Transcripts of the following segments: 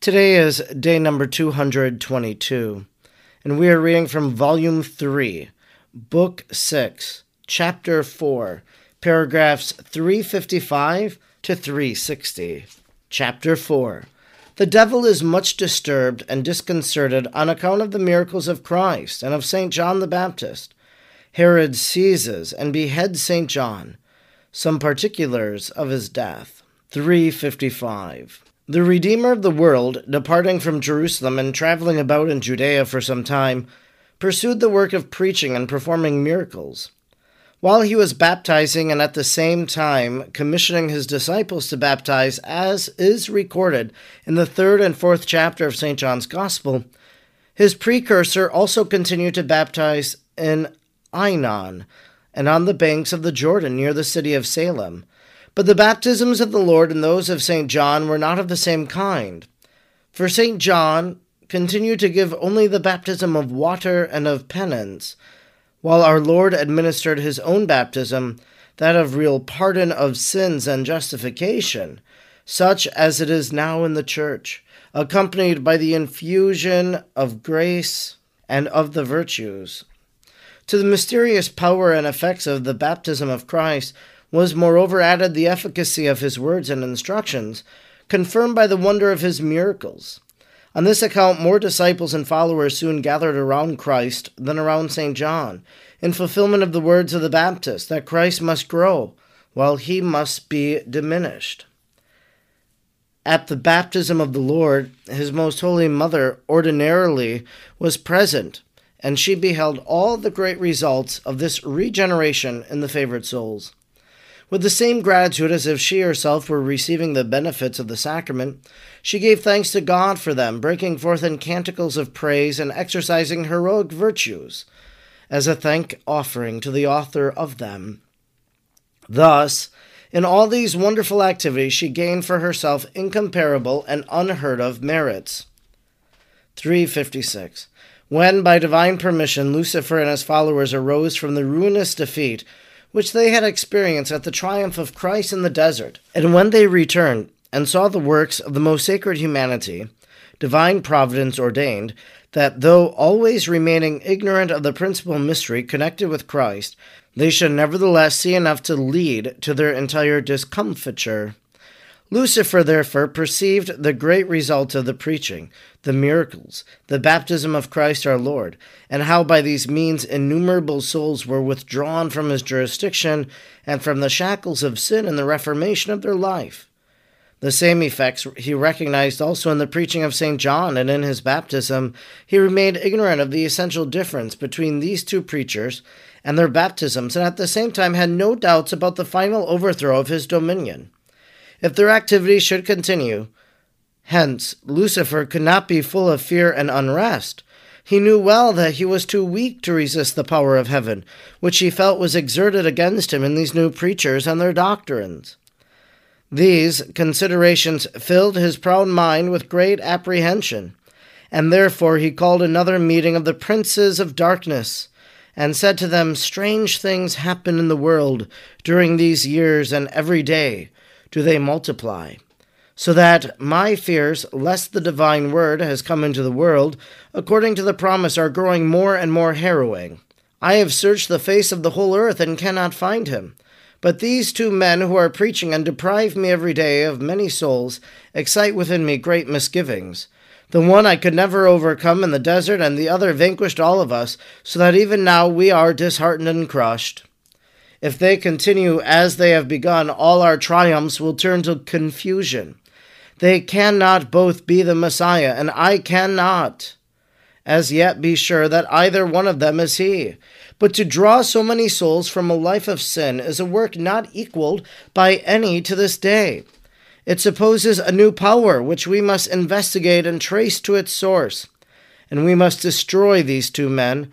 Today is day number 222, and we are reading from Volume 3, Book 6, Chapter 4, paragraphs 355 to 360. Chapter 4 The devil is much disturbed and disconcerted on account of the miracles of Christ and of St. John the Baptist. Herod seizes and beheads St. John. Some particulars of his death. 355. The Redeemer of the world, departing from Jerusalem and traveling about in Judea for some time, pursued the work of preaching and performing miracles. While he was baptizing and at the same time commissioning his disciples to baptize, as is recorded in the third and fourth chapter of St. John's Gospel, his precursor also continued to baptize in Ainon and on the banks of the Jordan near the city of Salem but the baptisms of the Lord and those of St. John were not of the same kind. For St. John continued to give only the baptism of water and of penance, while our Lord administered his own baptism, that of real pardon of sins and justification, such as it is now in the Church, accompanied by the infusion of grace and of the virtues. To the mysterious power and effects of the baptism of Christ, was moreover added the efficacy of his words and instructions, confirmed by the wonder of his miracles. On this account, more disciples and followers soon gathered around Christ than around St. John, in fulfillment of the words of the Baptist that Christ must grow, while he must be diminished. At the baptism of the Lord, his most holy mother ordinarily was present, and she beheld all the great results of this regeneration in the favored souls. With the same gratitude as if she herself were receiving the benefits of the sacrament, she gave thanks to God for them, breaking forth in canticles of praise and exercising heroic virtues as a thank offering to the author of them. Thus, in all these wonderful activities, she gained for herself incomparable and unheard of merits. 356. When, by divine permission, Lucifer and his followers arose from the ruinous defeat which they had experienced at the triumph of Christ in the desert. And when they returned and saw the works of the most sacred humanity, divine providence ordained that though always remaining ignorant of the principal mystery connected with Christ, they should nevertheless see enough to lead to their entire discomfiture. Lucifer therefore perceived the great result of the preaching, the miracles, the baptism of Christ our Lord, and how by these means innumerable souls were withdrawn from his jurisdiction and from the shackles of sin and the reformation of their life. The same effects he recognized also in the preaching of St. John, and in his baptism he remained ignorant of the essential difference between these two preachers and their baptisms, and at the same time had no doubts about the final overthrow of his dominion if their activity should continue. Hence, Lucifer could not be full of fear and unrest. He knew well that he was too weak to resist the power of heaven, which he felt was exerted against him in these new preachers and their doctrines. These considerations filled his proud mind with great apprehension, And therefore he called another meeting of the princes of darkness, and said to them, Strange things happen in the world during these years, and every day do they multiply. So that my fears, lest the divine word has come into the world, according to the promise, are growing more and more harrowing. I have searched the face of the whole earth and cannot find him. But these two men who are preaching and deprive me every day of many souls excite within me great misgivings. The one I could never overcome in the desert, and the other vanquished all of us, so that even now we are disheartened and crushed. If they continue as they have begun, all our triumphs will turn to confusion. They cannot both be the Messiah, and I cannot as yet be sure that either one of them is he. But to draw so many souls from a life of sin is a work not equaled by any to this day. It supposes a new power which we must investigate and trace to its source. And we must destroy these two men.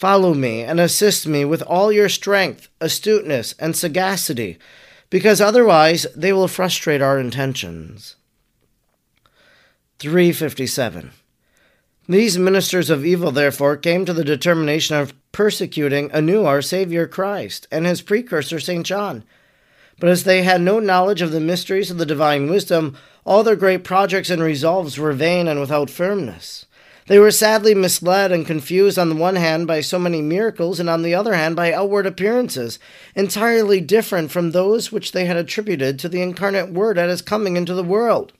Follow me and assist me with all your strength, astuteness, and sagacity, because otherwise they will frustrate our intentions. 357. These ministers of evil, therefore, came to the determination of persecuting anew our Saviour Christ and his precursor St. John but as they had no knowledge of the mysteries of the divine wisdom, all their great projects and resolves were vain and without firmness. They were sadly misled and confused on the one hand by so many miracles, and on the other hand by outward appearances, entirely different from those which they had attributed to the incarnate Word at his coming into the world.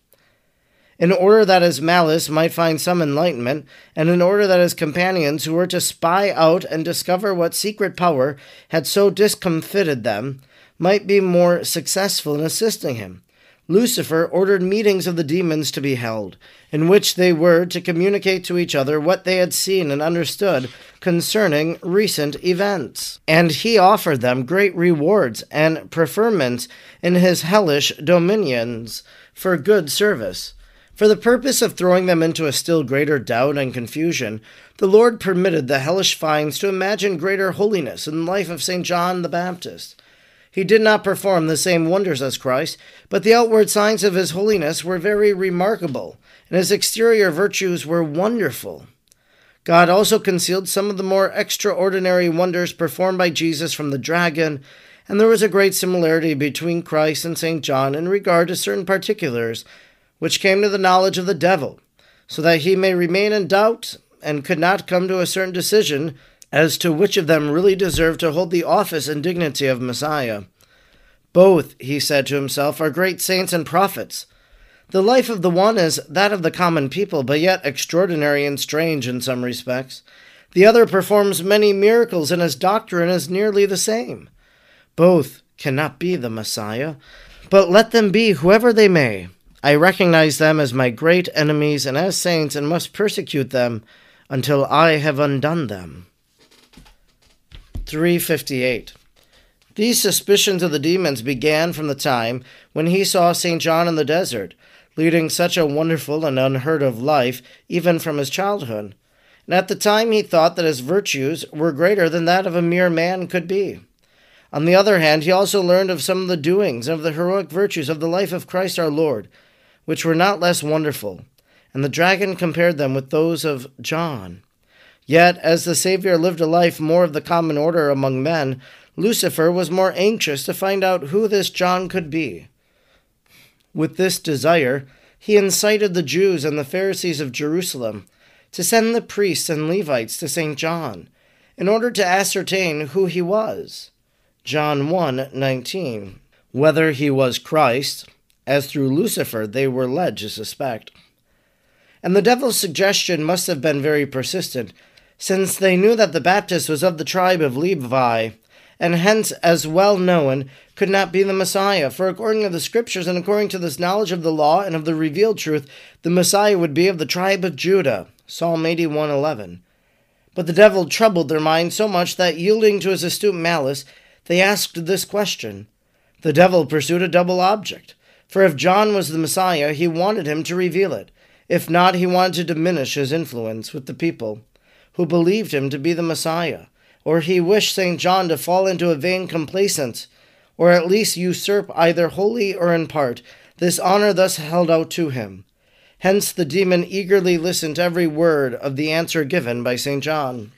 In order that his malice might find some enlightenment, and in order that his companions, who were to spy out and discover what secret power had so discomfited them, might be more successful in assisting him. Lucifer ordered meetings of the demons to be held, in which they were to communicate to each other what they had seen and understood concerning recent events. And he offered them great rewards and preferments in his hellish dominions for good service. For the purpose of throwing them into a still greater doubt and confusion, the Lord permitted the hellish finds to imagine greater holiness in the life of St. John the Baptist. He did not perform the same wonders as Christ, but the outward signs of his holiness were very remarkable, and his exterior virtues were wonderful. God also concealed some of the more extraordinary wonders performed by Jesus from the dragon, and there was a great similarity between Christ and St. John in regard to certain particulars which came to the knowledge of the devil, so that he may remain in doubt and could not come to a certain decision as to which of them really deserved to hold the office and dignity of Messiah. Both, he said to himself, are great saints and prophets. The life of the one is that of the common people, but yet extraordinary and strange in some respects. The other performs many miracles, and his doctrine is nearly the same. Both cannot be the Messiah, but let them be whoever they may. I recognize them as my great enemies and as saints, and must persecute them until I have undone them. 358. These suspicions of the demons began from the time when he saw St. John in the desert, leading such a wonderful and unheard of life, even from his childhood. And at the time he thought that his virtues were greater than that of a mere man could be. On the other hand, he also learned of some of the doings of the heroic virtues of the life of Christ our Lord, which were not less wonderful, and the dragon compared them with those of John. Yet, as the Saviour lived a life more of the common order among men, Lucifer was more anxious to find out who this John could be. With this desire, he incited the Jews and the Pharisees of Jerusalem to send the priests and Levites to St. John in order to ascertain who he was. John 1 19. Whether he was Christ, as through Lucifer they were led to suspect. And the devil's suggestion must have been very persistent, since they knew that the Baptist was of the tribe of Levi, and hence, as well known, could not be the Messiah. For according to the Scriptures, and according to this knowledge of the law and of the revealed truth, the Messiah would be of the tribe of Judah. Psalm 81:11. But the devil troubled their minds so much that, yielding to his astute malice, they asked this question. The devil pursued a double object. For if John was the Messiah, he wanted him to reveal it. If not, he wanted to diminish his influence with the people who believed him to be the Messiah, or he wished St. John to fall into a vain complacence, or at least usurp either wholly or in part this honor thus held out to him. Hence, the demon eagerly listened to every word of the answer given by St. John.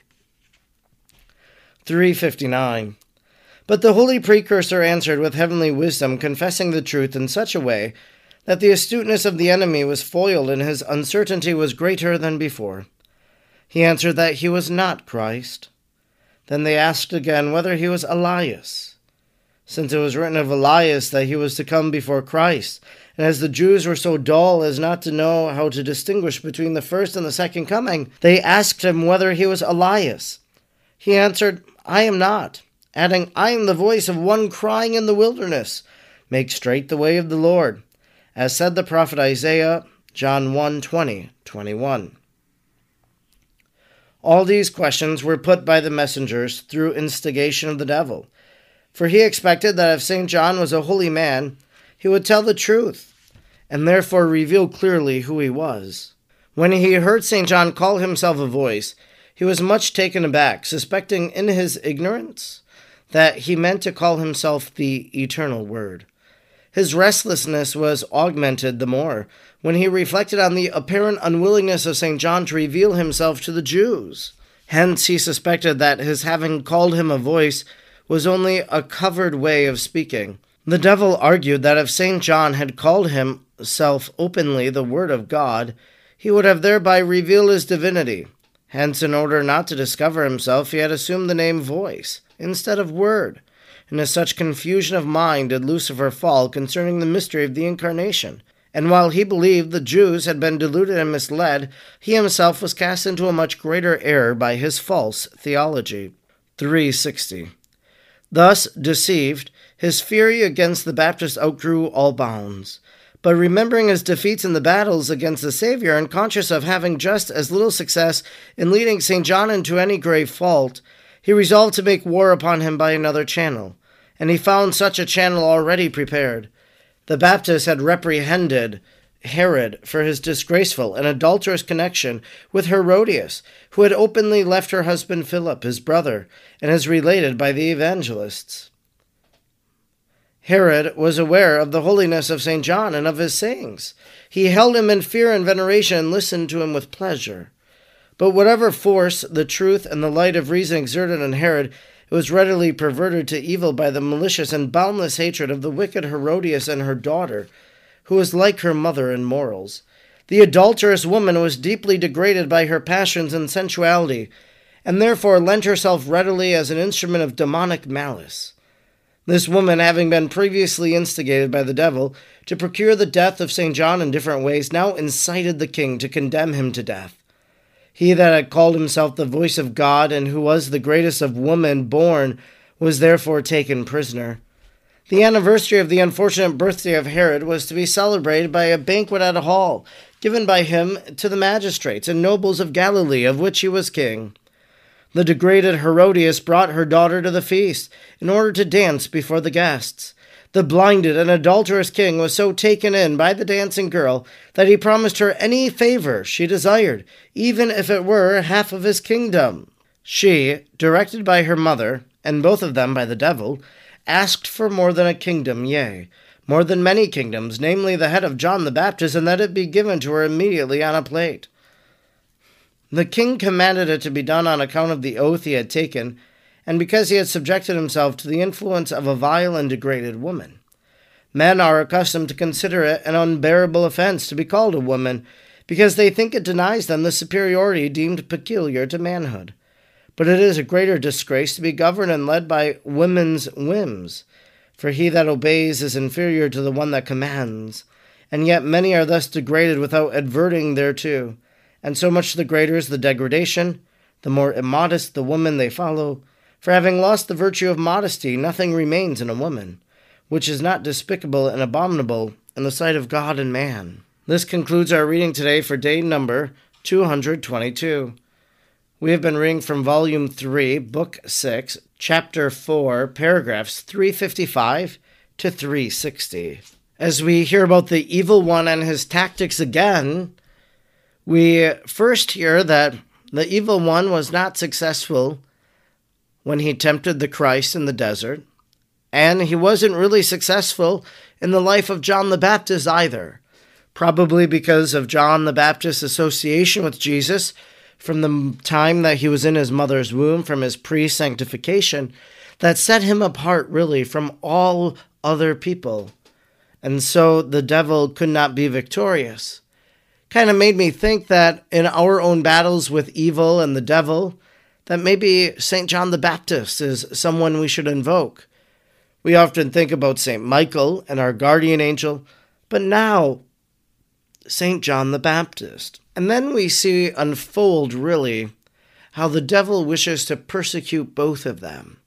359. But the holy precursor answered with heavenly wisdom, confessing the truth in such a way that the astuteness of the enemy was foiled and his uncertainty was greater than before. He answered that he was not Christ. Then they asked again whether he was Elias, since it was written of Elias that he was to come before Christ. And as the Jews were so dull as not to know how to distinguish between the first and the second coming, they asked him whether he was Elias. He answered, I am not, adding, I am the voice of one crying in the wilderness, Make straight the way of the Lord as said the prophet Isaiah, John 1 20, 21. All these questions were put by the messengers through instigation of the devil, for he expected that if St. John was a holy man, he would tell the truth, and therefore reveal clearly who he was. When he heard St. John call himself a voice, he was much taken aback, suspecting in his ignorance that he meant to call himself the Eternal Word. His restlessness was augmented the more when he reflected on the apparent unwillingness of St. John to reveal himself to the Jews. Hence, he suspected that his having called him a voice was only a covered way of speaking. The devil argued that if St. John had called himself openly the Word of God, he would have thereby revealed his divinity. Hence, in order not to discover himself, he had assumed the name Voice instead of Word and in such confusion of mind did Lucifer fall concerning the mystery of the Incarnation. And while he believed the Jews had been deluded and misled, he himself was cast into a much greater error by his false theology. 360. Thus deceived, his fury against the Baptist outgrew all bounds. But remembering his defeats in the battles against the Savior and conscious of having just as little success in leading St. John into any grave fault, he resolved to make war upon him by another channel and he found such a channel already prepared. The Baptist had reprehended Herod for his disgraceful and adulterous connection with Herodias, who had openly left her husband Philip, his brother, and is related by the evangelists. Herod was aware of the holiness of St. John and of his sayings. He held him in fear and veneration and listened to him with pleasure. But whatever force the truth and the light of reason exerted on Herod, it was readily perverted to evil by the malicious and boundless hatred of the wicked Herodias and her daughter, who was like her mother in morals. The adulterous woman was deeply degraded by her passions and sensuality, and therefore lent herself readily as an instrument of demonic malice. This woman, having been previously instigated by the devil to procure the death of St. John in different ways, now incited the king to condemn him to death. He that had called himself the voice of God, and who was the greatest of women born, was therefore taken prisoner. The anniversary of the unfortunate birthday of Herod was to be celebrated by a banquet at a hall, given by him to the magistrates and nobles of Galilee, of which he was king. The degraded Herodias brought her daughter to the feast, in order to dance before the guests. The blinded and adulterous king was so taken in by the dancing girl that he promised her any favor she desired, even if it were half of his kingdom. She, directed by her mother, and both of them by the devil, asked for more than a kingdom, yea, more than many kingdoms, namely the head of John the Baptist, and that it be given to her immediately on a plate. The king commanded it to be done on account of the oath he had taken and because he had subjected himself to the influence of a vile and degraded woman. Men are accustomed to consider it an unbearable offense to be called a woman, because they think it denies them the superiority deemed peculiar to manhood. But it is a greater disgrace to be governed and led by women's whims, for he that obeys is inferior to the one that commands, and yet many are thus degraded without adverting thereto, and so much the greater is the degradation, the more immodest the woman they follow, for having lost the virtue of modesty, nothing remains in a woman, which is not despicable and abominable in the sight of God and man. This concludes our reading today for day number 222. We have been reading from Volume 3, Book 6, Chapter 4, paragraphs 355 to 360. As we hear about the evil one and his tactics again, we first hear that the evil one was not successful when he tempted the Christ in the desert, and he wasn't really successful in the life of John the Baptist either. probably because of John the Baptist's association with Jesus from the time that he was in his mother's womb, from his pre sanctification, that set him apart really from all other people. And so the devil could not be victorious. Kind of made me think that in our own battles with evil and the devil, that maybe St. John the Baptist is someone we should invoke. We often think about St. Michael and our guardian angel, but now St. John the Baptist. And then we see unfold, really, how the devil wishes to persecute both of them.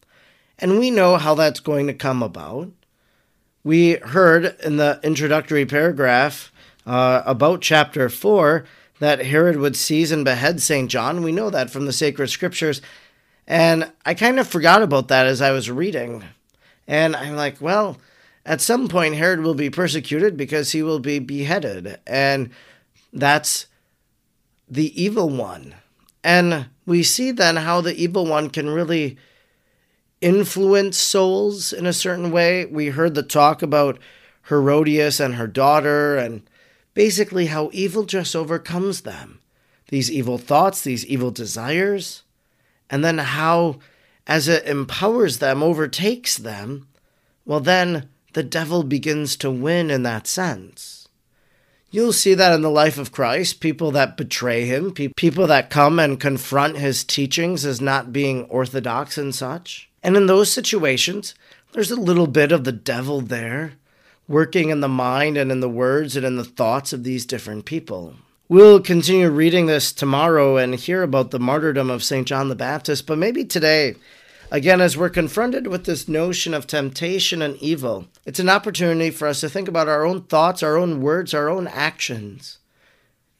And we know how that's going to come about. We heard in the introductory paragraph uh, about chapter 4 that Herod would seize and behead St. John. We know that from the sacred scriptures. And I kind of forgot about that as I was reading. And I'm like, well, at some point, Herod will be persecuted because he will be beheaded. And that's the evil one. And we see then how the evil one can really influence souls in a certain way. We heard the talk about Herodias and her daughter, and basically how evil just overcomes them. These evil thoughts, these evil desires, and then how, as it empowers them, overtakes them, well, then the devil begins to win in that sense. You'll see that in the life of Christ people that betray him, people that come and confront his teachings as not being orthodox and such. And in those situations, there's a little bit of the devil there, working in the mind and in the words and in the thoughts of these different people. We'll continue reading this tomorrow and hear about the martyrdom of St. John the Baptist, but maybe today, again, as we're confronted with this notion of temptation and evil, it's an opportunity for us to think about our own thoughts, our own words, our own actions,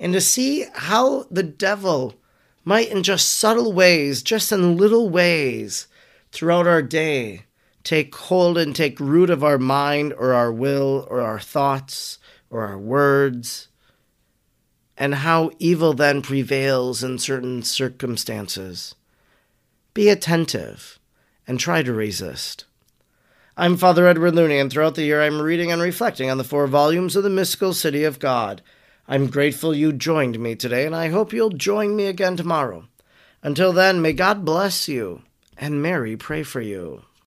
and to see how the devil might, in just subtle ways, just in little ways, throughout our day take hold and take root of our mind or our will or our thoughts or our words, and how evil then prevails in certain circumstances. Be attentive and try to resist. I'm Father Edward Looney, and throughout the year I'm reading and reflecting on the four volumes of the Mystical City of God. I'm grateful you joined me today, and I hope you'll join me again tomorrow. Until then, may God bless you and Mary pray for you.